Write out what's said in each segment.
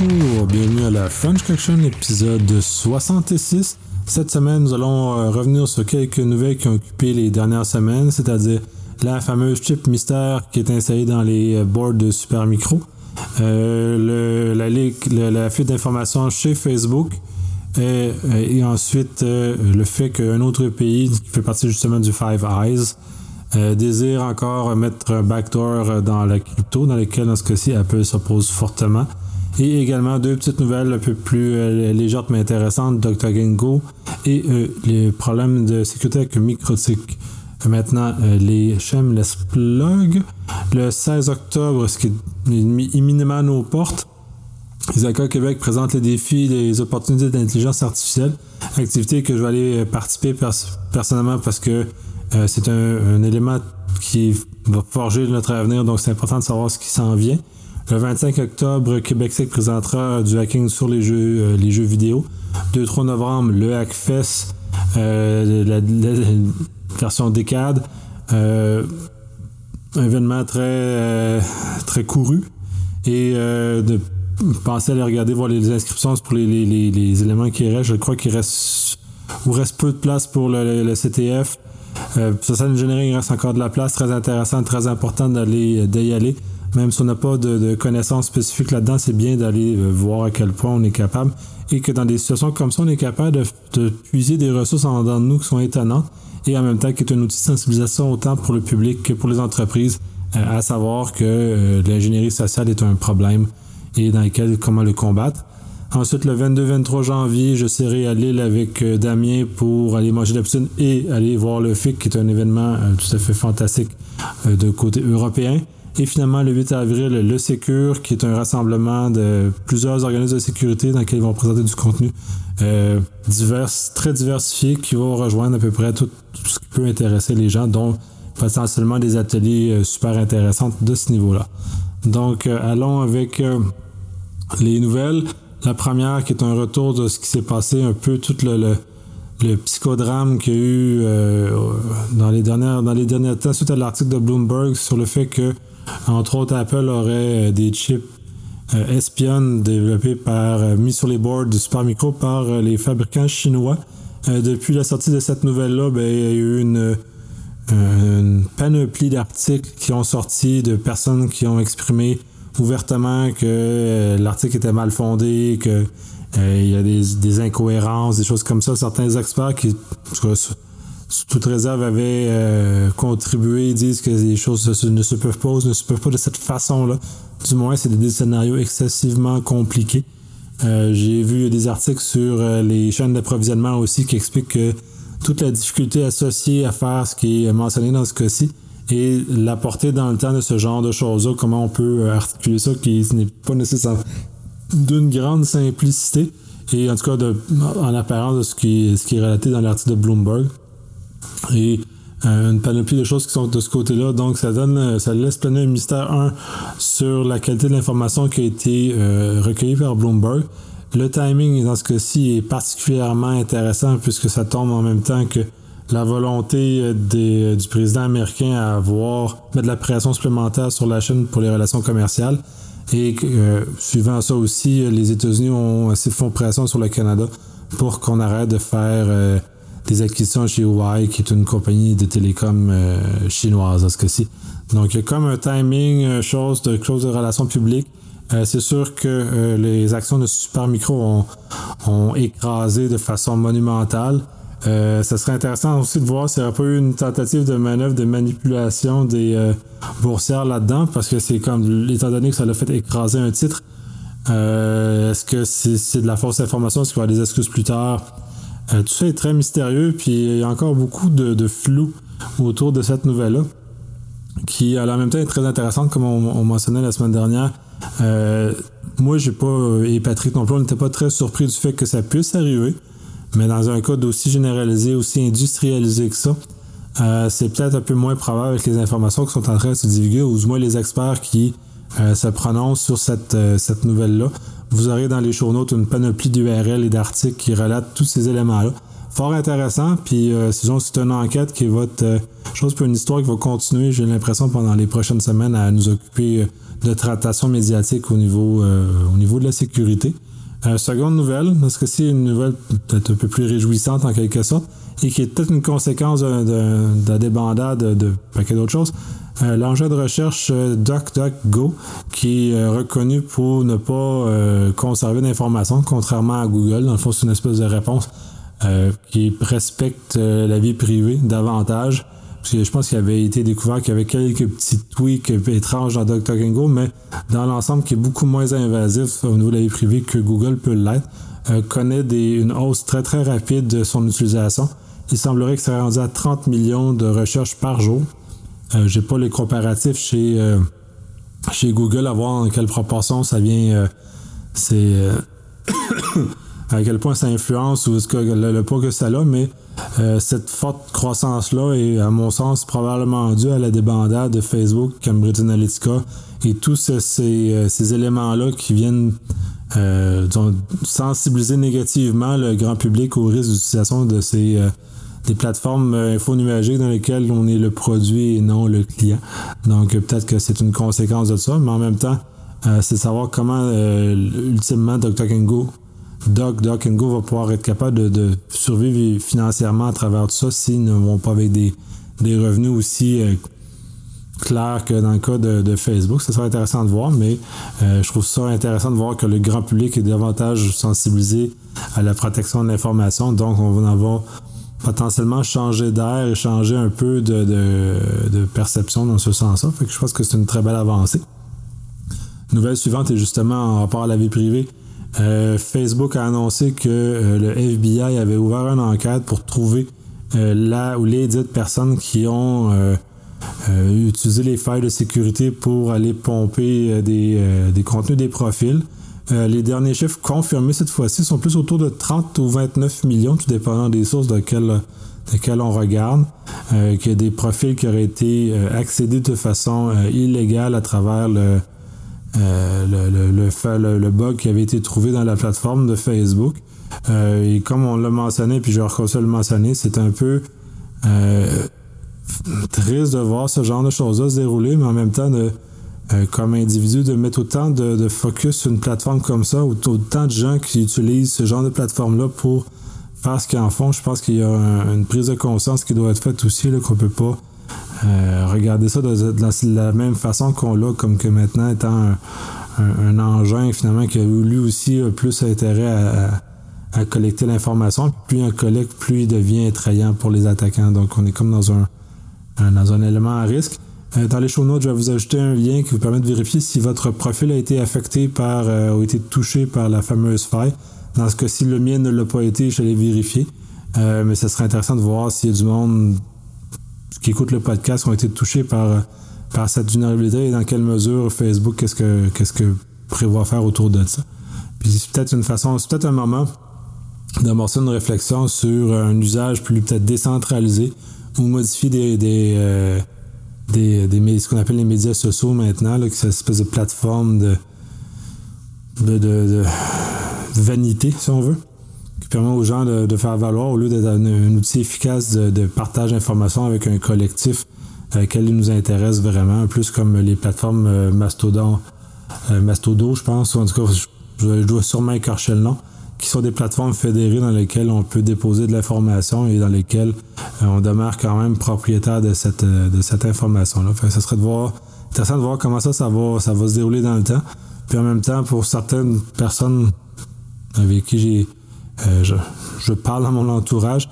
bonjour, bienvenue à la French Connection, épisode 66. Cette semaine, nous allons euh, revenir sur quelques nouvelles qui ont occupé les dernières semaines, c'est-à-dire la fameuse chip mystère qui est installée dans les euh, boards de Super Micro, euh, la, fuite d'informations chez Facebook, et, ensuite le fait qu'un autre pays qui fait partie justement du Five Eyes désire encore mettre un backdoor dans la crypto, dans lequel, dans ce cas-ci, Apple s'oppose fortement. Et également deux petites nouvelles un peu plus euh, légères mais intéressantes, Dr. Gengo et euh, les problèmes de sécurité avec Microtik. Maintenant, euh, les Shameless Plug. Le 16 octobre, ce qui est imminemment à nos portes, Isaac Québec présente les défis et les opportunités d'intelligence artificielle, activité que je vais aller participer personnellement parce que c'est un, élément qui va forger notre avenir, donc c'est important de savoir ce qui s'en vient. Le 25 octobre, Québec présentera du hacking sur les jeux, euh, les jeux vidéo. Le 3 novembre, le Hackfest, euh, la, version décade. Euh, événement très, couru. Et de penser à aller regarder, voir les inscriptions pour les, éléments qui restent. Je crois qu'il reste, reste peu de place pour le, CTF. Euh, Social Engineering reste encore de la place, très intéressant, très important d'y aller. Même si on n'a pas de, connaissances spécifiques là-dedans, c'est bien d'aller euh, voir à quel point on est capable et que dans des situations comme ça, on est capable de, puiser des ressources en nous qui sont étonnantes et en même temps qui est un outil de sensibilisation autant pour le public que pour les entreprises, euh, à savoir que euh, l'ingénierie sociale est un problème et dans lequel comment le combattre. Ensuite, le 22-23 janvier, je serai à Lille avec Damien pour aller manger la piscine et aller voir le FIC, qui est un événement tout à fait fantastique de côté européen. Et finalement, le 8 avril, le Secure, qui est un rassemblement de plusieurs organismes de sécurité dans lesquels ils vont présenter du contenu euh, très diversifié, qui va rejoindre à peu près tout, ce qui peut intéresser les gens, dont potentiellement des ateliers euh, super intéressants de ce niveau-là. Donc, euh, allons avec les nouvelles. La première, qui est un retour de ce qui s'est passé un peu tout le, le psychodrame qu'il y a eu dans les dernières dans les derniers temps suite à l'article de Bloomberg sur le fait que entre autres, Apple aurait euh, des chips euh, espionnes développés par, euh, mis sur les boards du Super Micro par les fabricants chinois. depuis la sortie de cette nouvelle-là, ben, il y a eu une, panoplie d'articles qui ont sorti de personnes qui ont exprimé ouvertement que l'article était mal fondé, que y a des, incohérences, des choses comme ça. Certains experts qui, toute réserve, avaient euh, contribué, disent que les choses ne se peuvent pas, ne se peuvent pas de cette façon-là. Du moins, c'est des scénarios excessivement compliqués. Euh, j'ai vu des articles sur euh, les chaînes d'approvisionnement aussi qui expliquent que toute la difficulté associée à faire ce qui est mentionné dans ce cas-ci et la portée dans le temps de ce genre de choses-là, comment on peut articuler ça, qui n'est pas nécessairement d'une grande simplicité, et en tout cas en apparence de ce qui est relaté dans l'article de Bloomberg et euh, une panoplie de choses qui sont de ce côté-là. Donc, ça donne, euh, ça laisse planer un mystère, un, sur la qualité de l'information qui a été euh, recueillie par Bloomberg. Le timing, dans ce cas-ci, est particulièrement intéressant puisque ça tombe en même temps que la volonté du président américain à avoir mettre de la pression supplémentaire sur la Chine pour les relations commerciales. Et suivant ça aussi, les États-Unis font pression sur le Canada pour qu'on arrête de faire des acquisitions chez Huawei, qui est une compagnie de télécom euh, chinoise dans ce cas-ci. Donc, il y a comme un timing, euh, chose de clause de relations publiques. Euh, c'est sûr que les actions de Super Micro ont, écrasé de façon monumentale. Euh, ça serait intéressant aussi de voir s'il n'y aurait pas eu une tentative de manœuvre de manipulation des boursières là-dedans, parce que c'est comme, étant donné que ça l'a fait écraser un titre, est-ce que c'est de la fausse information? Est-ce qu'il y aura des excuses plus tard? Euh, tout ça est très mystérieux, puis il y a encore beaucoup de, flou autour de cette nouvelle-là, qui en même temps est très intéressante, comme on, mentionnait la semaine dernière. Euh, moi, j'ai pas, et Patrick non plus, on n'était pas très surpris du fait que ça puisse arriver, mais dans un code aussi généralisé, aussi industrialisé que ça, euh, c'est peut-être un peu moins probable avec les informations qui sont en train de se divulguer, ou du moins les experts qui se prononcent sur cette, cette nouvelle-là. Vous aurez dans les show notes une panoplie d'URL et d'articles qui relatent tous ces éléments-là. fort intéressant. Puis, c'est une enquête qui va être, chose pour une histoire qui va continuer, j'ai l'impression, pendant les prochaines semaines à nous occuper de traitation médiatique au niveau, au niveau de la sécurité. seconde nouvelle, parce que c'est une nouvelle peut-être un peu plus réjouissante en quelque sorte, et qui est peut-être une conséquence de, la débandade de, de paquet d'autres choses. Euh, l'engin de recherche euh, DuckDuckGo, qui est euh, reconnu pour ne pas conserver d'informations, contrairement à Google. Dans le fond, c'est une espèce de réponse qui respecte la vie privée davantage. Parce que je pense qu'il avait été découvert qu'il y avait quelques petits tweaks étranges dans DuckDuckGo, mais dans l'ensemble, qui est beaucoup moins invasif au niveau de la vie privée que Google peut l'être, connaît une hausse très très rapide de son utilisation. Il semblerait que ça rendu à 30 millions de recherches par jour. Euh, j'ai pas les comparatifs chez, euh, chez Google à voir en quelle proportion ça vient. Euh, c'est à quel point ça influence ou ce que le, poids que ça a, mais cette forte croissance-là est, à mon sens, probablement due à la débandade de Facebook, Cambridge Analytica et tous ces, ces éléments-là qui viennent sensibiliser négativement le grand public au risque d'utilisation de ces des plateformes euh, info numériques dans lesquelles on est le produit et non le client. Donc euh, peut-être que c'est une conséquence de ça, mais en même temps, euh, c'est savoir comment ultimement Doc, Doc Go va pouvoir être capable de, survivre financièrement à travers tout ça s'ils ne vont pas avec des, revenus aussi clairs que dans le cas de, Facebook. Ça sera intéressant de voir, mais je trouve ça intéressant de voir que le grand public est davantage sensibilisé à la protection de l'information. Donc, on va en avoir potentiellement changer d'air et changer un peu de, perception dans ce sens-là. Je pense que c'est une très belle avancée. Nouvelle suivante est justement en rapport à la vie privée. Euh, Facebook a annoncé que euh, le FBI avait ouvert une enquête pour trouver euh, là ou les dites personnes qui ont utilisé les failles de sécurité pour aller pomper des contenus des profils. Euh, les derniers chiffres confirmés cette fois-ci sont plus autour de 30 ou 29 millions, tout dépendant des sources de quelles on regarde, euh, qu'il y a des profils qui auraient été euh, accédés de façon illégale à travers le, le, le, bug qui avait été trouvé dans la plateforme de Facebook. et comme on l'a mentionné, puis je vais le mentionner, c'est un peu triste de voir ce genre de choses-là se dérouler, mais en même temps de euh, comme individu de mettre autant de, focus sur une plateforme comme ça, autant de gens qui utilisent ce genre de plateforme-là pour faire ce qu'ils en font. Je pense qu'il y a une prise de conscience qui doit être faite aussi, qu'on ne peut pas euh, regarder ça de, la même façon qu'on l'a, comme que maintenant étant un, engin finalement qui a lui aussi plus intérêt à, collecter l'information. Plus il collecte, plus il devient attrayant pour les attaquants. Donc on est comme dans un, dans un élément à risque. Euh, dans les show notes, je vais vous ajouter un lien qui vous permet de vérifier si votre profil a été affecté par euh, ou été touché par la fameuse faille. Dans ce cas-ci, le mien ne l'a pas été, je l'ai vérifié. Euh, mais ce serait intéressant de voir s'il y a du monde qui écoute le podcast qui ont été touchés par, par cette vulnérabilité et dans quelle mesure Facebook, qu'est-ce que, qu'est-ce que prévoit faire autour de ça. Puis c'est peut-être une façon, c'est peut-être un moment d'amorcer une réflexion sur un usage plus peut-être décentralisé ou modifier des, des des, ce qu'on appelle les médias sociaux maintenant, là, qui c'est une espèce de plateforme de, de, de, vanité, si on veut, qui permet aux gens de, faire valoir, au lieu d'être un, outil efficace de, partage d'informations avec un collectif avec lequel il nous intéresse vraiment, plus comme les plateformes euh, Mastodon, euh, Mastodo, je pense, en tout cas, je, je dois sûrement écorcher le nom qui sont des plateformes fédérées dans lesquelles on peut déposer de l'information et dans lesquelles euh, on demeure quand même propriétaire de cette, euh, de cette information-là. ça serait de voir, intéressant de voir comment ça, ça va, ça va se dérouler dans le temps. Puis en même temps, pour certaines personnes avec qui j'ai, euh, je, parle dans mon entourage,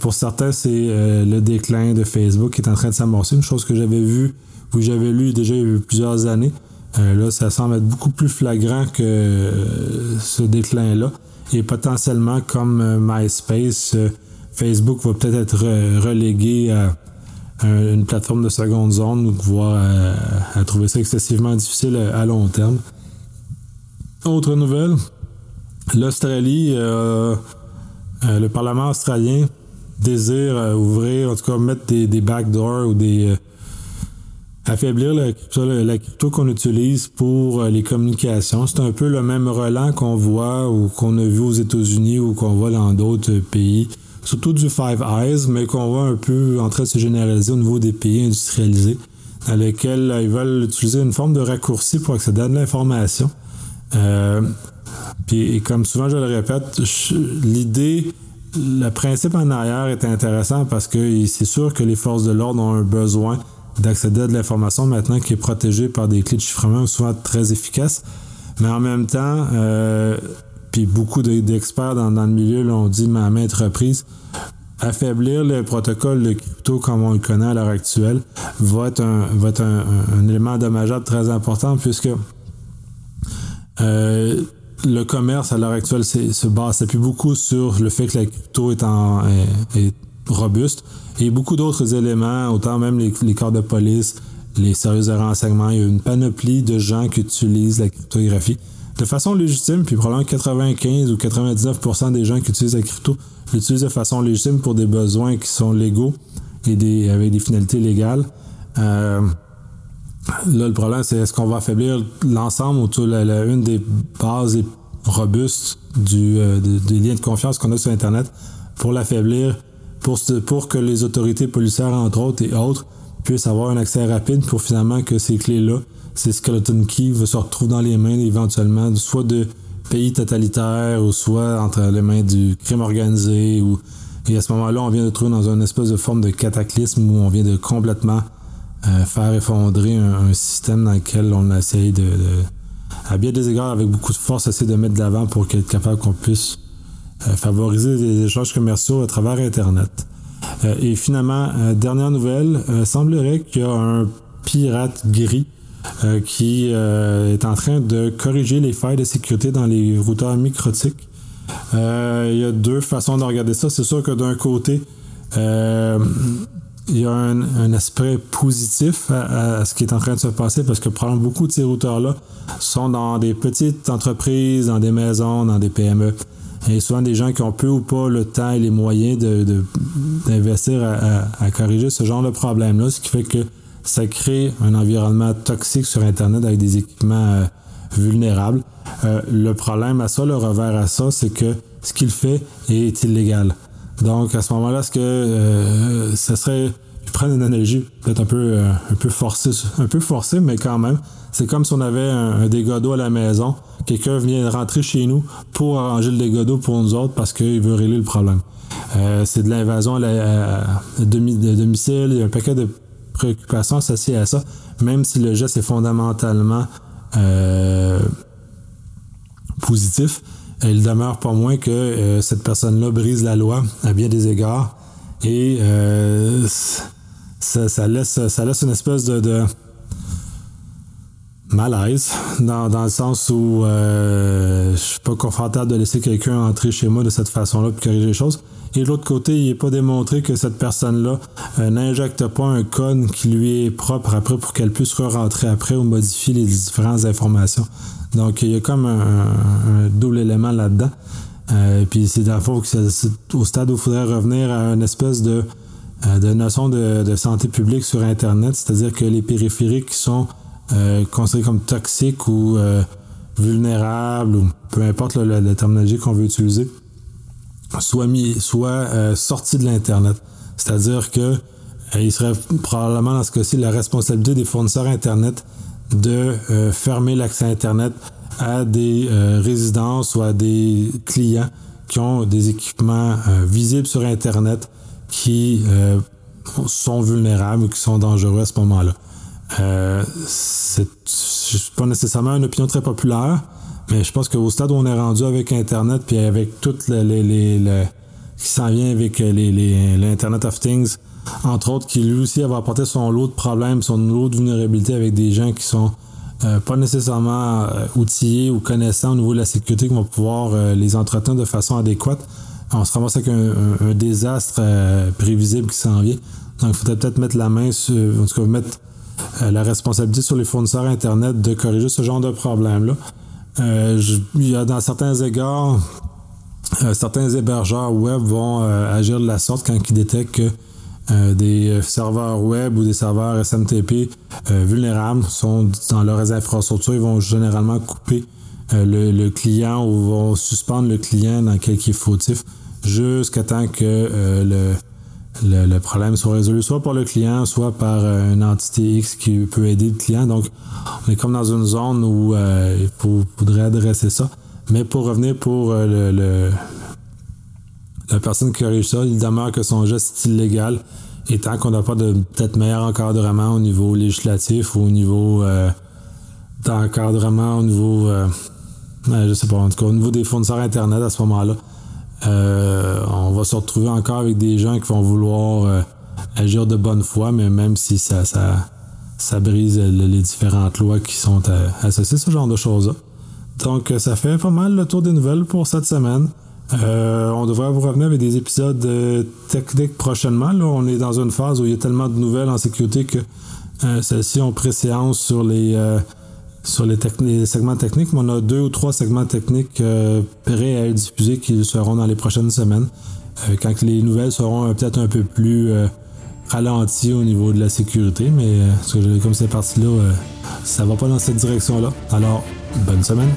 pour certains, c'est le déclin de Facebook qui est en train de s'amorcer. Une chose que j'avais vue ou j'avais lu déjà il y a plusieurs années. là, ça semble être beaucoup plus flagrant que ce déclin-là. Et potentiellement, comme euh, MySpace, euh, Facebook va peut-être être relégué à, une plateforme de seconde zone, voire à, trouver ça excessivement difficile à, long terme. Autre nouvelle, l'Australie, euh, le Parlement australien désire ouvrir, en tout cas mettre des, des backdoors ou des, affaiblir la crypto, qu'on utilise pour euh, les communications. C'est un peu le même relent qu'on voit ou qu'on a vu aux États-Unis ou qu'on voit dans d'autres pays surtout du Five Eyes, mais qu'on voit un peu en train de se généraliser au niveau des pays industrialisés, dans lesquels ils veulent utiliser une forme de raccourci pour accéder à de l'information. puis, et comme souvent je le répète, l'idée le principe en arrière est intéressant parce que c'est sûr que les forces de l'ordre ont un besoin d'accéder à de l'information maintenant qui est protégée par des clés de chiffrement souvent très efficaces. Mais en même temps, euh, puis beaucoup d'experts dans, le milieu l'ont dit à maintes reprises, affaiblir le protocole de crypto comme on le connaît à l'heure actuelle va être un, va être un, élément dommageable très important puisque euh, le commerce à l'heure actuelle se base plus beaucoup sur le fait que la crypto est, en, est, robuste et beaucoup d'autres éléments, autant même les, corps de police, les services de renseignement, il y a une panoplie de gens qui utilisent la cryptographie. De façon légitime, puis probablement 95 ou 99% des gens qui utilisent la crypto l'utilisent de façon légitime pour des besoins qui sont légaux et des, avec des finalités légales. Euh, Là, le problème, c'est est-ce qu'on va affaiblir l'ensemble autour de la, une des bases robustes du, euh, des liens de confiance qu'on a sur Internet pour l'affaiblir, pour, que les autorités policières, entre autres, et autres, puissent avoir un accès rapide pour finalement que ces clés-là, ces skeleton keys, se retrouvent dans les mains éventuellement, soit de pays totalitaires ou soit entre les mains du crime organisé. Et à ce moment-là, on vient de trouver dans une espèce de forme de cataclysme où on vient de complètement euh, faire effondrer un, système dans lequel on essaye de, à bien des égards, avec beaucoup de force, essayer de mettre de l'avant pour être capable qu'on puisse favoriser les échanges commerciaux à travers Internet. Euh, et finalement, dernière nouvelle, semblerait qu'il y a un pirate gris qui est en train de corriger les failles de sécurité dans les routeurs microtiques. il y a deux façons de regarder ça. C'est sûr que d'un côté, il y a un, aspect positif à, ce qui est en train de se passer parce que probablement beaucoup de ces routeurs-là sont dans des petites entreprises, dans des maisons, dans des PME. Et souvent des gens qui ont peu ou pas le temps et les moyens d'investir à, corriger ce genre de problème-là, ce qui fait que ça crée un environnement toxique sur Internet avec des équipements euh, vulnérables. Euh, le problème à ça, le revers à ça, c'est que ce qu'il fait est illégal. Donc à ce moment-là, que euh, ça serait je prends une analogie peut-être un peu un peu forcée, un peu forcée, mais quand même, c'est comme si on avait un, dégât d'eau à la maison, quelqu'un vient rentrer chez nous pour arranger le dégât d'eau pour nous autres parce qu'il veut régler le problème. Euh, c'est de l'invasion à, de domicile, il y a un paquet de préoccupations associées à ça, même si le geste est fondamentalement positif. Il demeure pas moins que euh, cette personne-là brise la loi à bien des égards. Et euh, ça, laisse, ça laisse une espèce de, malaise dans, le sens où euh, je suis pas confortable de laisser quelqu'un entrer chez moi de cette façon-là pour corriger les choses. Et de l'autre côté, il n'est pas démontré que cette personne-là n'injecte pas un code qui lui est propre après pour qu'elle puisse re-rentrer après ou modifier les différentes informations. Donc, il y a comme un, double élément là-dedans. Euh, puis c'est dans au stade où il faudrait revenir à une espèce de, euh, de notion de, santé publique sur Internet, c'est-à-dire que les périphériques qui sont euh, considérés comme toxiques ou vulnérables, ou peu importe la, terminologie qu'on veut utiliser, mis, soit sortis de l'Internet. C'est-à-dire que il serait probablement dans ce cas-ci la responsabilité des fournisseurs Internet de euh, fermer l'accès Internet à des euh, résidences ou à des clients qui ont des équipements euh, visibles sur Internet qui sont vulnérables ou qui sont dangereux à ce moment-là. C'est pas nécessairement une opinion très populaire, mais je pense qu'au stade où on est rendu avec Internet, puis avec tout les, les, qui s'en vient avec l'Internet of Things, entre autres, qui lui aussi va apporter son lot de problèmes, son lot de vulnérabilité avec des gens qui sont euh, pas nécessairement euh, outillés ou connaissants au niveau de la sécurité, qui vont pouvoir euh, les entretenir de façon adéquate. On se ramasse avec un, désastre prévisible qui s'en vient. Donc, il faudrait peut-être mettre la main sur, en tout cas, mettre la responsabilité sur les fournisseurs Internet de corriger ce genre de problème-là. il y a dans certains égards, certains hébergeurs web vont agir de la sorte quand ils détectent que euh, des euh, serveurs web ou des serveurs SMTP euh, vulnérables sont dans leurs infrastructures. Ils vont généralement couper le, client ou vont suspendre le client dans quel qui est fautif jusqu'à temps que le, le, problème soit résolu soit par le client, soit par une entité X qui peut aider le client. Donc, on est comme dans une zone où il faudrait adresser ça. Mais pour revenir pour le, la personne qui corrige ça, il demeure que son geste est illégal. Et tant qu'on n'a pas de peut-être meilleur encadrement au niveau législatif ou au niveau euh, d'encadrement au niveau euh, je sais pas, au niveau des fournisseurs internet à ce moment-là, euh, on va se retrouver encore avec des gens qui vont vouloir euh, agir de bonne foi, mais même si ça, brise les différentes lois qui sont associées à ce genre de choses-là. Donc ça fait pas mal le tour des nouvelles pour cette semaine. Euh, on devrait vous revenir avec des épisodes euh, techniques prochainement. Là, on est dans une phase où il y a tellement de nouvelles en sécurité que euh, celles-ci ont préséance sur les sur les, segments techniques. On a deux ou trois segments techniques prêts à être diffusés qui seront dans les prochaines semaines. quand les nouvelles seront peut-être un peu plus ralenties au niveau de la sécurité, mais comme c'est parti là, ça va pas dans cette direction-là. Alors, bonne semaine.